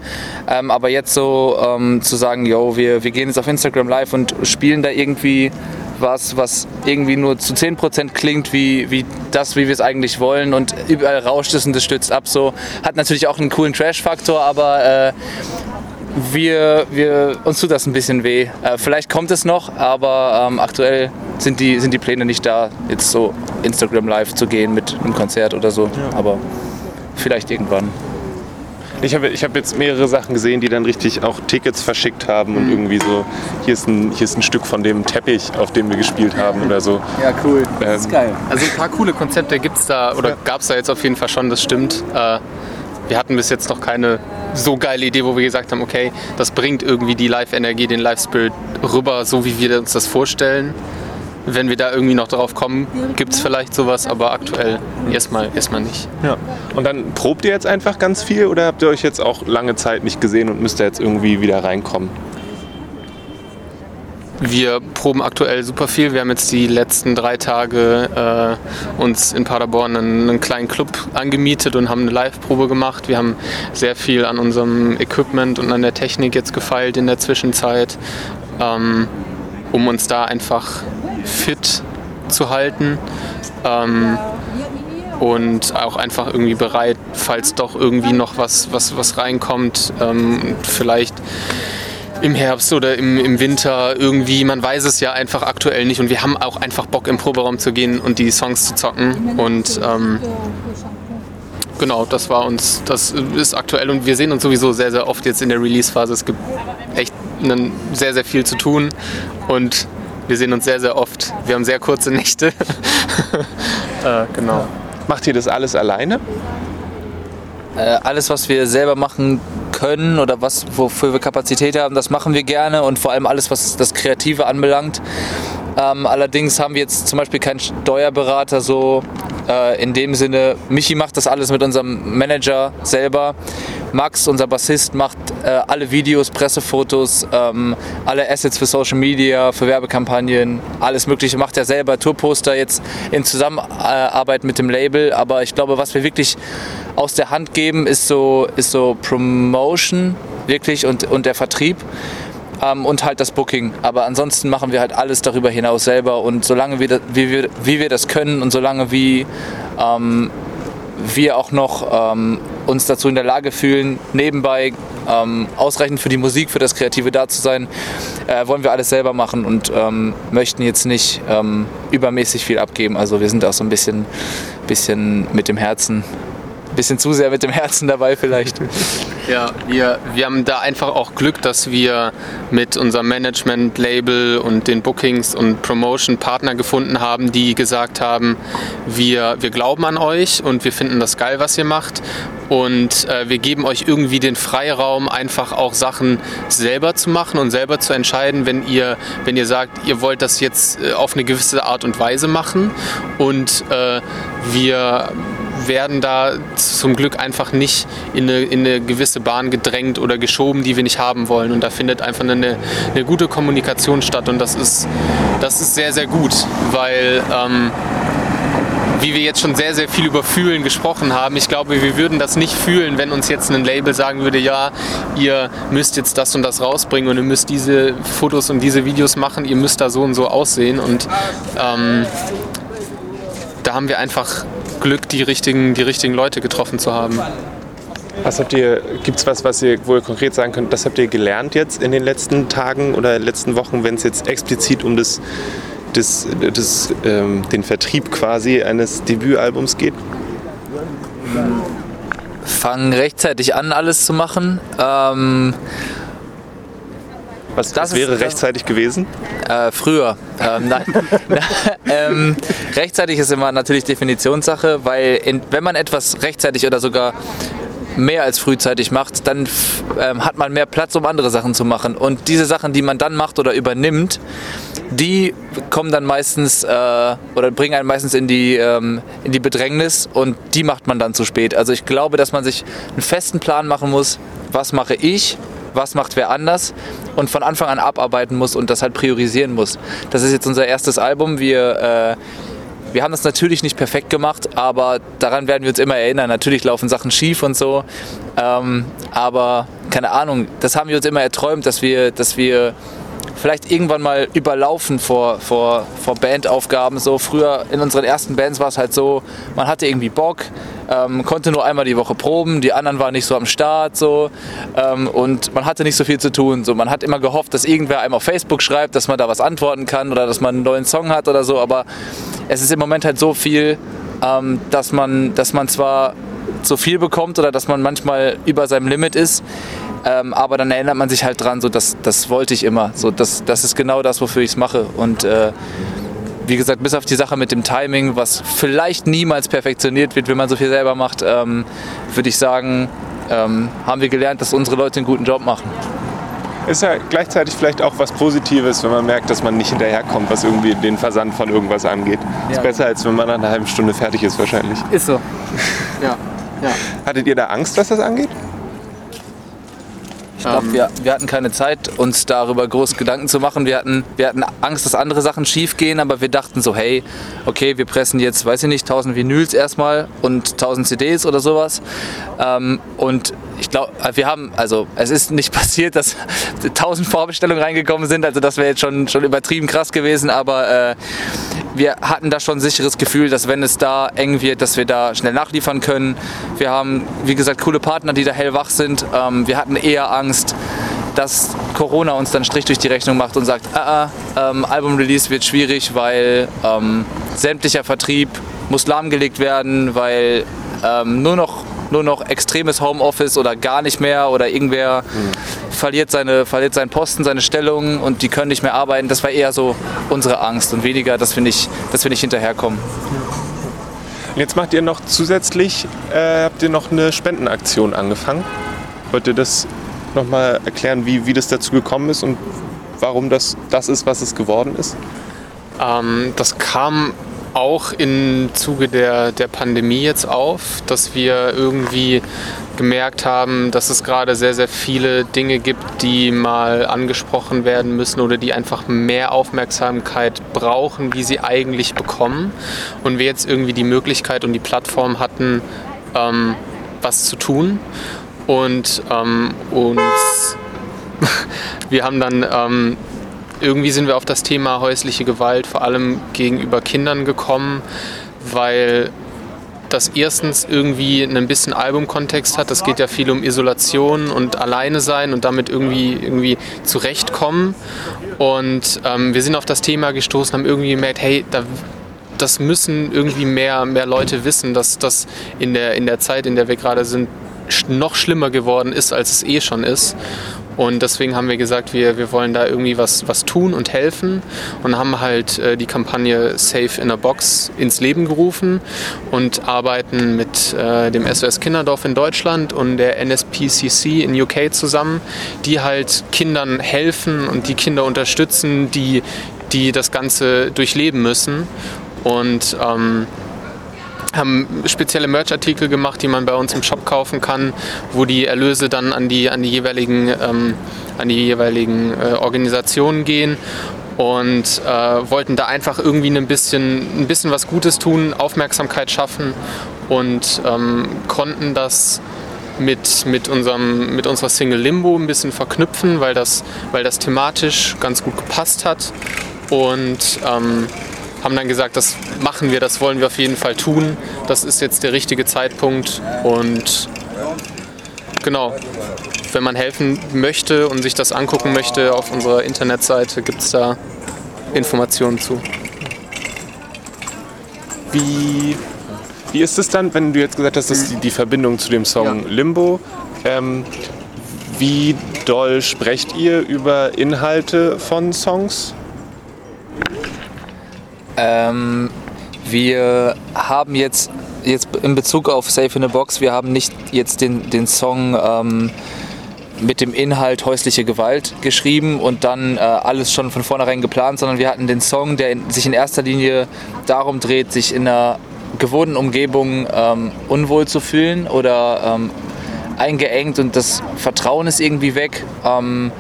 Ähm, aber jetzt so ähm, zu sagen, yo, wir, wir gehen jetzt auf Instagram live und spielen da irgendwie was, was irgendwie nur zu 10% klingt wie, wie das, wie wir es eigentlich wollen und überall rauscht es und das stützt ab. So hat natürlich auch einen coolen Trash-Faktor, aber äh, wir, wir, uns tut das ein bisschen weh. Äh, vielleicht kommt es noch, aber ähm, aktuell sind die, sind die Pläne nicht da, jetzt so Instagram live zu gehen mit einem Konzert oder so. Ja. Aber vielleicht irgendwann. Ich habe ich hab jetzt mehrere Sachen gesehen, die dann richtig auch Tickets verschickt haben und mhm. irgendwie so, hier ist, ein, hier ist ein Stück von dem Teppich, auf dem wir gespielt haben oder so. Ja, cool. Das ähm, ist geil. Also ein paar coole Konzepte gibt es da oder ja. gab es da jetzt auf jeden Fall schon, das stimmt. Äh, wir hatten bis jetzt noch keine so geile Idee, wo wir gesagt haben, okay, das bringt irgendwie die Live-Energie, den Live-Spirit rüber, so wie wir uns das vorstellen wenn wir da irgendwie noch drauf kommen, gibt es vielleicht sowas, aber aktuell erstmal, erstmal nicht. Ja. Und dann probt ihr jetzt einfach ganz viel oder habt ihr euch jetzt auch lange Zeit nicht gesehen und müsst ihr jetzt irgendwie wieder reinkommen? wir proben aktuell super viel. Wir haben jetzt die letzten drei Tage äh, uns in Paderborn einen, einen, kleinen Club angemietet und haben eine Live-Probe gemacht. Wir haben sehr viel an unserem Equipment und an der Technik jetzt gefeilt in der Zwischenzeit, ähm, um uns da einfach fit zu halten. Ähm, und auch einfach irgendwie bereit, falls doch irgendwie noch was, was, was reinkommt, ähm, vielleicht im Herbst oder im, im Winter irgendwie, man weiß es ja einfach aktuell nicht und wir haben auch einfach Bock im Proberaum zu gehen und die Songs zu zocken und ähm, genau, das war uns, das ist aktuell und wir sehen uns sowieso sehr, sehr oft jetzt in der Release-Phase. Es gibt echt einen, sehr, sehr viel zu tun und wir sehen uns sehr, sehr oft. Wir haben sehr kurze Nächte. [laughs] äh, genau. Macht ihr das alles alleine? Äh, alles, was wir selber machen können oder was, wofür wir Kapazität haben, das machen wir gerne und vor allem alles, was das Kreative anbelangt. Ähm, allerdings haben wir jetzt zum Beispiel keinen Steuerberater so äh, in dem Sinne. Michi macht das alles mit unserem Manager selber. Max, unser Bassist, macht äh, alle Videos, Pressefotos, ähm, alle Assets für Social Media, für Werbekampagnen, alles Mögliche macht er selber. Tourposter jetzt in Zusammenarbeit mit dem Label. Aber ich glaube, was wir wirklich aus der Hand geben, ist so, ist so Promotion wirklich und, und der Vertrieb ähm, und halt das Booking. Aber ansonsten machen wir halt alles darüber hinaus selber und solange wir, wie, wir, wie wir das können und solange wie ähm, wir auch noch ähm, uns dazu in der Lage fühlen, nebenbei ähm, ausreichend für die Musik, für das Kreative da zu sein, äh, wollen wir alles selber machen und ähm, möchten jetzt nicht ähm, übermäßig viel abgeben. Also wir sind auch so ein bisschen, bisschen mit dem Herzen bisschen zu sehr mit dem Herzen dabei vielleicht. [laughs] Ja, wir, wir haben da einfach auch Glück, dass wir mit unserem Management, Label und den Bookings und Promotion Partner gefunden haben, die gesagt haben, wir, wir glauben an euch und wir finden das geil, was ihr macht und äh, wir geben euch irgendwie den Freiraum, einfach auch Sachen selber zu machen und selber zu entscheiden, wenn ihr, wenn ihr sagt, ihr wollt das jetzt äh, auf eine gewisse Art und Weise machen und äh, wir werden da zum Glück einfach nicht in eine, in eine gewisse Bahn gedrängt oder geschoben, die wir nicht haben wollen. Und da findet einfach eine, eine gute Kommunikation statt und das ist, das ist sehr, sehr gut, weil ähm, wie wir jetzt schon sehr, sehr viel über Fühlen gesprochen haben, ich glaube, wir würden das nicht fühlen, wenn uns jetzt ein Label sagen würde, ja, ihr müsst jetzt das und das rausbringen und ihr müsst diese Fotos und diese Videos machen, ihr müsst da so und so aussehen. Und ähm, da haben wir einfach Glück, die richtigen, die richtigen Leute getroffen zu haben. Was habt ihr, gibt es was, was ihr wohl konkret sagen könnt, das habt ihr gelernt jetzt in den letzten Tagen oder letzten Wochen, wenn es jetzt explizit um das, das, das, ähm, den Vertrieb quasi eines Debütalbums geht? Fangen rechtzeitig an, alles zu machen. Ähm, was das wäre ist, rechtzeitig gewesen? Äh, früher. Ähm, nein. [laughs] ähm, rechtzeitig ist immer natürlich Definitionssache, weil in, wenn man etwas rechtzeitig oder sogar mehr als frühzeitig macht, dann ähm, hat man mehr Platz, um andere Sachen zu machen. Und diese Sachen, die man dann macht oder übernimmt, die kommen dann meistens äh, oder bringen einen meistens in die, ähm, in die Bedrängnis und die macht man dann zu spät. Also ich glaube, dass man sich einen festen Plan machen muss, was mache ich, was macht wer anders und von Anfang an abarbeiten muss und das halt priorisieren muss. Das ist jetzt unser erstes Album. Wir, äh, wir haben das natürlich nicht perfekt gemacht, aber daran werden wir uns immer erinnern. Natürlich laufen Sachen schief und so, ähm, aber keine Ahnung, das haben wir uns immer erträumt, dass wir, dass wir vielleicht irgendwann mal überlaufen vor, vor, vor Bandaufgaben. So früher in unseren ersten Bands war es halt so, man hatte irgendwie Bock, ähm, konnte nur einmal die Woche proben, die anderen waren nicht so am Start so ähm, und man hatte nicht so viel zu tun. So, man hat immer gehofft, dass irgendwer einem auf Facebook schreibt, dass man da was antworten kann oder dass man einen neuen Song hat oder so, aber es ist im Moment halt so viel, ähm, dass, man, dass man zwar zu viel bekommt oder dass man manchmal über seinem Limit ist, ähm, aber dann erinnert man sich halt dran, so das, das wollte ich immer. So, das, das ist genau das, wofür ich es mache. Und äh, wie gesagt, bis auf die Sache mit dem Timing, was vielleicht niemals perfektioniert wird, wenn man so viel selber macht, ähm, würde ich sagen, ähm, haben wir gelernt, dass unsere Leute einen guten Job machen. Ist ja gleichzeitig vielleicht auch was Positives, wenn man merkt, dass man nicht hinterherkommt, was irgendwie den Versand von irgendwas angeht. Ja. Ist besser, als wenn man nach einer halben Stunde fertig ist, wahrscheinlich. Ist so. [laughs] Ja. ja. Hattet ihr da Angst, was das angeht? Ich glaube, Ähm, wir, wir hatten keine Zeit, uns darüber groß Gedanken zu machen. Wir hatten, wir hatten Angst, dass andere Sachen schief gehen, aber wir dachten so, hey, okay, wir pressen jetzt, weiß ich nicht, 1000 Vinyls erstmal und 1000 CDs oder sowas. Ähm, und ich glaube, wir haben, also es ist nicht [laughs] passiert, dass 1000 Vorbestellungen reingekommen sind, also das wäre jetzt schon, schon übertrieben krass gewesen, aber äh, wir hatten da schon ein sicheres Gefühl, dass wenn es da eng wird, dass wir da schnell nachliefern können. Wir haben, wie gesagt, coole Partner, die da hellwach sind. Ähm, wir hatten eher Angst, dass Corona uns dann Strich durch die Rechnung macht und sagt, ah, ah, ähm, Album-Release wird schwierig, weil ähm, sämtlicher Vertrieb muss lahmgelegt werden, weil ähm, nur noch nur noch extremes Homeoffice oder gar nicht mehr oder irgendwer verliert, seine, verliert seinen Posten, seine Stellung und die können nicht mehr arbeiten. Das war eher so unsere Angst und weniger, dass wir nicht, dass wir nicht hinterherkommen. Und jetzt macht ihr noch zusätzlich, äh, habt ihr noch eine Spendenaktion angefangen. Wollt ihr das nochmal erklären, wie, wie das dazu gekommen ist und warum das das ist, was es geworden ist? Ähm, das kam auch im Zuge der, der Pandemie jetzt auf, dass wir irgendwie gemerkt haben, dass es gerade sehr, sehr viele Dinge gibt, die mal angesprochen werden müssen oder die einfach mehr Aufmerksamkeit brauchen, wie sie eigentlich bekommen. Und wir jetzt irgendwie die Möglichkeit und die Plattform hatten, ähm, was zu tun. Und ähm, uns, [laughs] wir haben dann ähm, irgendwie sind wir auf das Thema häusliche Gewalt vor allem gegenüber Kindern gekommen, weil das erstens irgendwie einen bisschen Albumkontext hat. Es geht ja viel um Isolation und alleine sein und damit irgendwie, irgendwie zurechtkommen. Und ähm, wir sind auf das Thema gestoßen, haben irgendwie gemerkt, hey, da, das müssen irgendwie mehr, mehr Leute wissen, dass das in der, in der Zeit, in der wir gerade sind, noch schlimmer geworden ist, als es eh schon ist. Und deswegen haben wir gesagt, wir, wir wollen da irgendwie was, was tun und helfen und haben halt äh, die Kampagne Safe in a Box ins Leben gerufen und arbeiten mit äh, dem SOS Kinderdorf in Deutschland und der NSPCC in UK zusammen, die halt Kindern helfen und die Kinder unterstützen, die, die das Ganze durchleben müssen. Und ähm, haben spezielle Merch-Artikel gemacht, die man bei uns im Shop kaufen kann, wo die Erlöse dann an die, an die jeweiligen, ähm, an die jeweiligen äh, Organisationen gehen und äh, wollten da einfach irgendwie ein bisschen, ein bisschen was Gutes tun, Aufmerksamkeit schaffen und ähm, konnten das mit, mit, unserem, mit unserer Single Limbo ein bisschen verknüpfen, weil das, weil das thematisch ganz gut gepasst hat und ähm, haben dann gesagt, das machen wir, das wollen wir auf jeden Fall tun. Das ist jetzt der richtige Zeitpunkt und genau, wenn man helfen möchte und sich das angucken möchte, auf unserer Internetseite gibt es da Informationen zu. Wie, wie ist es dann, wenn du jetzt gesagt hast, das ist die, die Verbindung zu dem Song Limbo? Ähm, wie doll sprecht ihr über Inhalte von Songs? Ähm, wir haben jetzt, jetzt in Bezug auf Safe in a Box, wir haben nicht jetzt den, den Song ähm, mit dem Inhalt häusliche Gewalt geschrieben und dann äh, alles schon von vornherein geplant, sondern wir hatten den Song, der in, sich in erster Linie darum dreht, sich in einer gewohnten Umgebung ähm, unwohl zu fühlen oder ähm, eingeengt und das Vertrauen ist irgendwie weg. Ähm,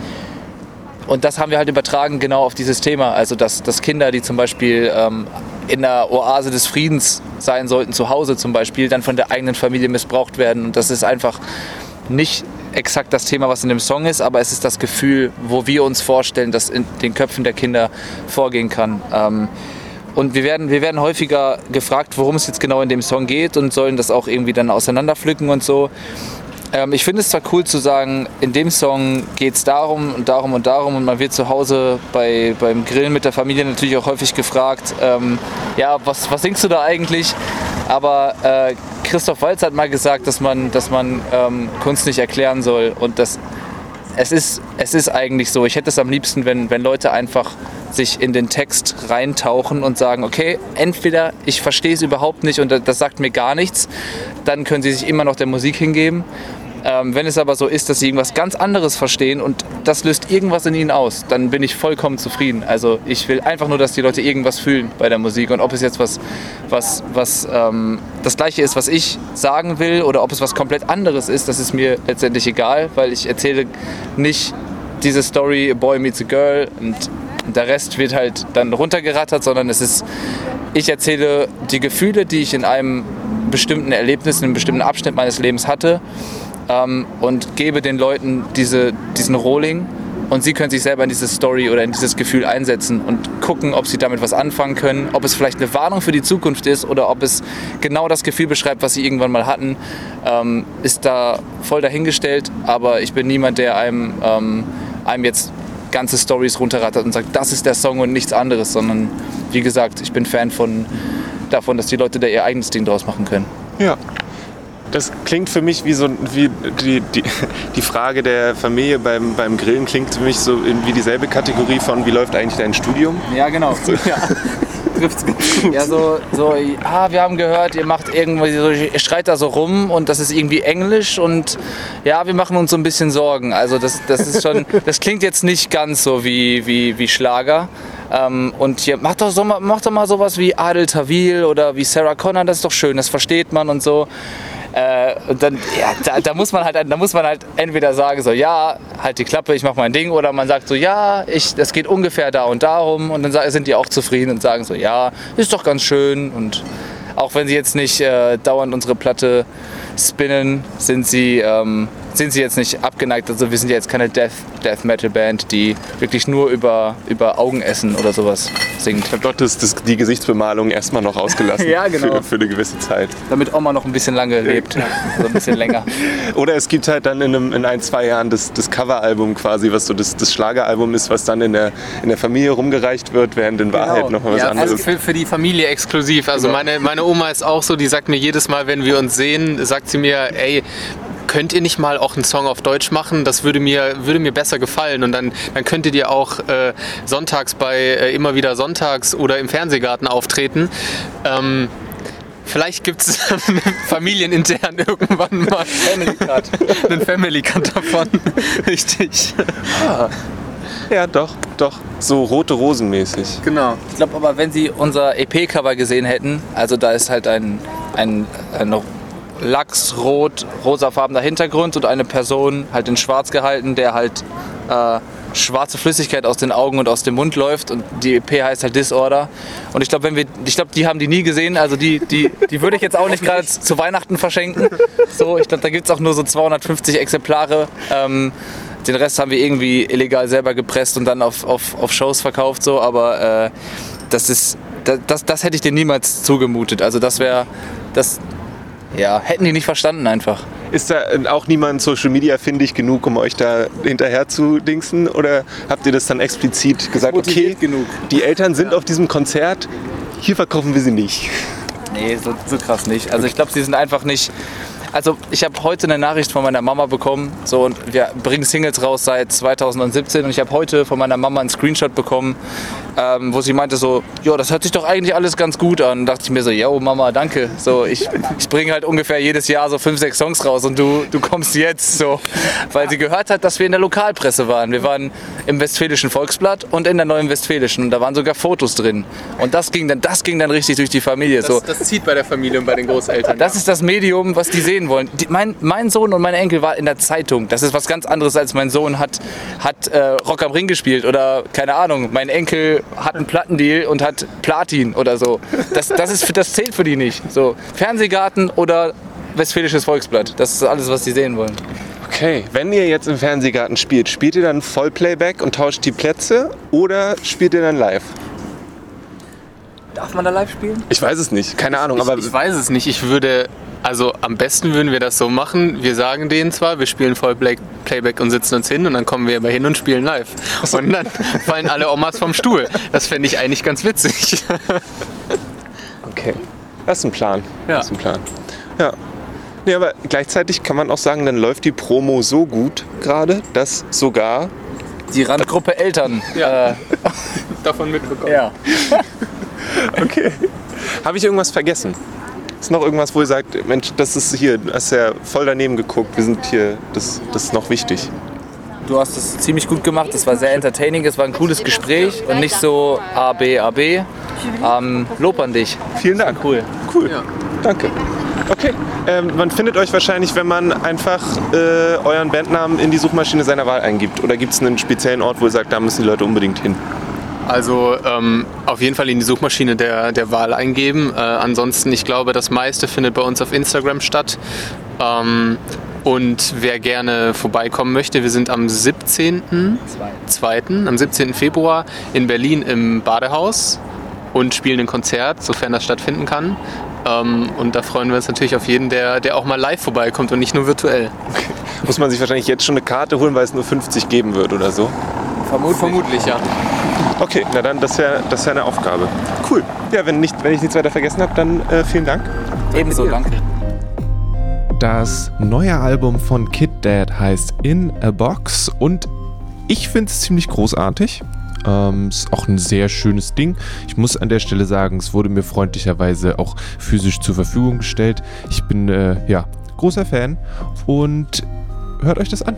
und das haben wir halt übertragen genau auf dieses Thema. Also, dass, dass Kinder, die zum Beispiel ähm, in der Oase des Friedens sein sollten, zu Hause zum Beispiel, dann von der eigenen Familie missbraucht werden. Und das ist einfach nicht exakt das Thema, was in dem Song ist, aber es ist das Gefühl, wo wir uns vorstellen, dass in den Köpfen der Kinder vorgehen kann. Ähm, und wir werden, wir werden häufiger gefragt, worum es jetzt genau in dem Song geht und sollen das auch irgendwie dann auseinanderpflücken und so. Ähm, ich finde es zwar cool zu sagen, in dem Song geht es darum und darum und darum und man wird zu Hause bei, beim Grillen mit der Familie natürlich auch häufig gefragt, ähm, ja, was, was singst du da eigentlich? Aber äh, Christoph Walz hat mal gesagt, dass man, dass man ähm, Kunst nicht erklären soll und das, es, ist, es ist eigentlich so. Ich hätte es am liebsten, wenn, wenn Leute einfach sich in den Text reintauchen und sagen, okay, entweder ich verstehe es überhaupt nicht und das sagt mir gar nichts, dann können sie sich immer noch der Musik hingeben. Ähm, wenn es aber so ist, dass sie irgendwas ganz anderes verstehen und das löst irgendwas in ihnen aus, dann bin ich vollkommen zufrieden. Also ich will einfach nur, dass die Leute irgendwas fühlen bei der Musik und ob es jetzt was, was, was ähm, das gleiche ist, was ich sagen will oder ob es was komplett anderes ist, das ist mir letztendlich egal, weil ich erzähle nicht diese Story, a boy meets a girl und der Rest wird halt dann runtergerattert, sondern es ist, ich erzähle die Gefühle, die ich in einem bestimmten Erlebnis, in einem bestimmten Abschnitt meines Lebens hatte ähm, und gebe den Leuten diese, diesen Rohling und sie können sich selber in diese Story oder in dieses Gefühl einsetzen und gucken, ob sie damit was anfangen können, ob es vielleicht eine Warnung für die Zukunft ist oder ob es genau das Gefühl beschreibt, was sie irgendwann mal hatten, ähm, ist da voll dahingestellt. Aber ich bin niemand, der einem, ähm, einem jetzt ganze Stories runterrattert und sagt, das ist der Song und nichts anderes, sondern wie gesagt, ich bin Fan von, davon, dass die Leute da ihr eigenes Ding draus machen können. Ja. Das klingt für mich wie so wie die, die, [laughs] die Frage der Familie beim, beim Grillen klingt für mich so wie dieselbe Kategorie von wie läuft eigentlich dein Studium? Ja, genau. [laughs] Ja. Trifft's ganz gut. Ja, so, so, ah, wir haben gehört, ihr macht irgendwie so, ihr schreit da so rum und das ist irgendwie Englisch und ja, wir machen uns so ein bisschen Sorgen. Also das, das ist schon, [laughs] das klingt jetzt nicht ganz so wie, wie, wie Schlager. Ähm, und hier, macht doch, so, macht doch mal sowas wie Adel Tawil oder wie Sarah Connor, das ist doch schön, das versteht man und so. Äh, und dann, ja, da, da, muss man halt, da muss man halt entweder sagen, so, ja, halt die Klappe, ich mach mein Ding, oder man sagt so, ja, ich, das geht ungefähr da und darum, und dann sind die auch zufrieden und sagen so, ja, ist doch ganz schön. Und auch wenn sie jetzt nicht äh, dauernd unsere Platte spinnen, sind sie ähm, sind sie jetzt nicht abgeneigt. Also wir sind ja jetzt keine Death, Death Metal Band, die wirklich nur über, über Augenessen oder sowas singt. Ich habe dort das, das, die Gesichtsbemalung erstmal noch ausgelassen. [laughs] ja, genau. Für, für, eine gewisse Zeit. Damit Oma noch ein bisschen lange lebt. so ein bisschen länger. [laughs] Oder es gibt halt dann in, einem, in ein, zwei Jahren das, das Coveralbum quasi, was so das, das Schlageralbum ist, was dann in der, in der Familie rumgereicht wird, während in Wahrheit genau. noch was ja, anderes. Also für, für die Familie exklusiv. Also genau. meine, meine Oma ist auch so, die sagt mir jedes Mal, wenn wir uns sehen, sagt sie mir, ey, könnt ihr nicht mal auch einen Song auf Deutsch machen? Das würde mir, würde mir besser gefallen. Und dann, dann könntet ihr auch äh, sonntags bei äh, immer wieder sonntags oder im Fernsehgarten auftreten. Ähm, Vielleicht gibt es [laughs] familienintern irgendwann mal Family Cut. [laughs] einen Family Cut davon. [laughs] Richtig. Ah. Ja, doch, doch. So rote Rosen mäßig. Genau. Ich glaube aber, wenn Sie unser EP-Cover gesehen hätten, also da ist halt ein, ein, ein lachsrot, rosafarbener Hintergrund und eine Person halt in schwarz gehalten, der halt äh, schwarze Flüssigkeit aus den Augen und aus dem Mund läuft und die EP heißt halt Disorder. Und ich glaube, wenn wir, ich glaube, die haben die nie gesehen, also die, die, die würde ich jetzt auch nicht gerade zu Weihnachten verschenken. So, ich glaube, da gibt es auch nur so 250 Exemplare. Ähm, den Rest haben wir irgendwie illegal selber gepresst und dann auf, auf, auf Shows verkauft, so, aber äh, das ist, das, das, das hätte ich dir niemals zugemutet. Also das wäre, das, ja, hätten die nicht verstanden einfach. Ist da auch niemand Social Media findig genug, um euch da hinterher zu dingsen? Oder habt ihr das dann explizit gesagt, okay, genug. die Eltern sind ja. auf diesem Konzert, hier verkaufen wir sie nicht? Nee, so, so krass nicht. Also ich glaube, sie sind einfach nicht. Also ich habe heute eine Nachricht von meiner Mama bekommen, so und wir bringen Singles raus seit 2017 und ich habe heute von meiner Mama einen Screenshot bekommen, ähm, wo sie meinte so, ja, das hört sich doch eigentlich alles ganz gut an. Und dachte ich mir so, yo, Mama, danke. So, ich, ich bringe halt ungefähr jedes Jahr so fünf, sechs Songs raus und du, du kommst jetzt so. Weil sie gehört hat, dass wir in der Lokalpresse waren. Wir waren im Westfälischen Volksblatt und in der Neuen Westfälischen. Und da waren sogar Fotos drin. Und das ging dann, das ging dann richtig durch die Familie. Das, so. das zieht bei der Familie und bei den Großeltern. Das ja. ist das Medium, was die sehen wollen. Die, mein, mein Sohn und mein Enkel war in der Zeitung. Das ist was ganz anderes, als mein Sohn hat, hat äh, Rock am Ring gespielt oder keine Ahnung. Mein Enkel hat einen Plattendeal und hat Platin oder so. Das, das, ist, das zählt für die nicht. So, Fernsehgarten oder Westfälisches Volksblatt. Das ist alles, was die sehen wollen. Okay, wenn ihr jetzt im Fernsehgarten spielt, spielt ihr dann Vollplayback und tauscht die Plätze oder spielt ihr dann live? Darf man da live spielen? Ich weiß es nicht, keine Ahnung. Ich, aber ich weiß es nicht. Ich würde also am besten würden wir das so machen. Wir sagen denen zwar, wir spielen voll Playback und sitzen uns hin und dann kommen wir aber hin und spielen live. Und dann [laughs] fallen alle Omas vom Stuhl. Das fände ich eigentlich ganz witzig. [laughs] Okay. Das ist ein Plan. Ja. Das ist ein Plan. Ja. Nee, aber gleichzeitig kann man auch sagen, dann läuft die Promo so gut gerade, dass sogar die Randgruppe Eltern ja. äh, [laughs] davon mitbekommen. Ja. okay. Habe ich irgendwas vergessen? Ist noch irgendwas, wo ihr sagt, Mensch, das ist hier, du hast ja voll daneben geguckt, wir sind hier, das, das ist noch wichtig. Du hast es ziemlich gut gemacht, es war sehr entertaining, es war ein cooles Gespräch und nicht so A, B, A, B. Ähm, Lob an dich. Vielen Dank. Cool. Cool. Danke. Okay, ähm, man findet euch wahrscheinlich, wenn man einfach äh, euren Bandnamen in die Suchmaschine seiner Wahl eingibt. Oder gibt es einen speziellen Ort, wo ihr sagt, da müssen die Leute unbedingt hin? Also ähm, auf jeden Fall in die Suchmaschine der, der Wahl eingeben. Äh, ansonsten, ich glaube, das meiste findet bei uns auf Instagram statt. Ähm, und wer gerne vorbeikommen möchte, wir sind am 17.2., am 17. Februar in Berlin im Badehaus und spielen ein Konzert, sofern das stattfinden kann. Ähm, und da freuen wir uns natürlich auf jeden, der, der auch mal live vorbeikommt und nicht nur virtuell. Muss man sich wahrscheinlich jetzt schon eine Karte holen, weil es nur 50 geben wird oder so? Vermutlich, Vermutlich ja. Okay, na dann, das ist ja, das ist ja eine Aufgabe. Cool. Ja, wenn, nicht, wenn ich nichts weiter vergessen habe, dann äh, vielen Dank. Ebenso, danke. Das neue Album von Kid Dad heißt In a Box und ich finde es ziemlich großartig. Ähm, ist auch ein sehr schönes Ding. Ich muss an der Stelle sagen, es wurde mir freundlicherweise auch physisch zur Verfügung gestellt. Ich bin äh, ja großer Fan und hört euch das an.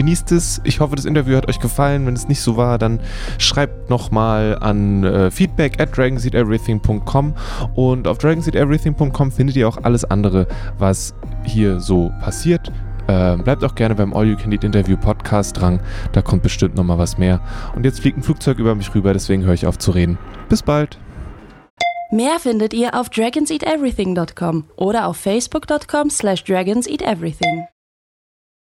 Genießt es. Ich hoffe, das Interview hat euch gefallen. Wenn es nicht so war, dann schreibt nochmal an äh, feedback at dragonseedeverything.com und auf dragonseedeverything.com findet ihr auch alles andere, was hier so passiert. Äh, bleibt auch gerne beim All You Can Eat Interview Podcast dran. Da kommt bestimmt nochmal was mehr. Und jetzt fliegt ein Flugzeug über mich rüber, deswegen höre ich auf zu reden. Bis bald. Mehr findet ihr auf dragonseateverything.com oder auf facebook.com slash dragonseateverything.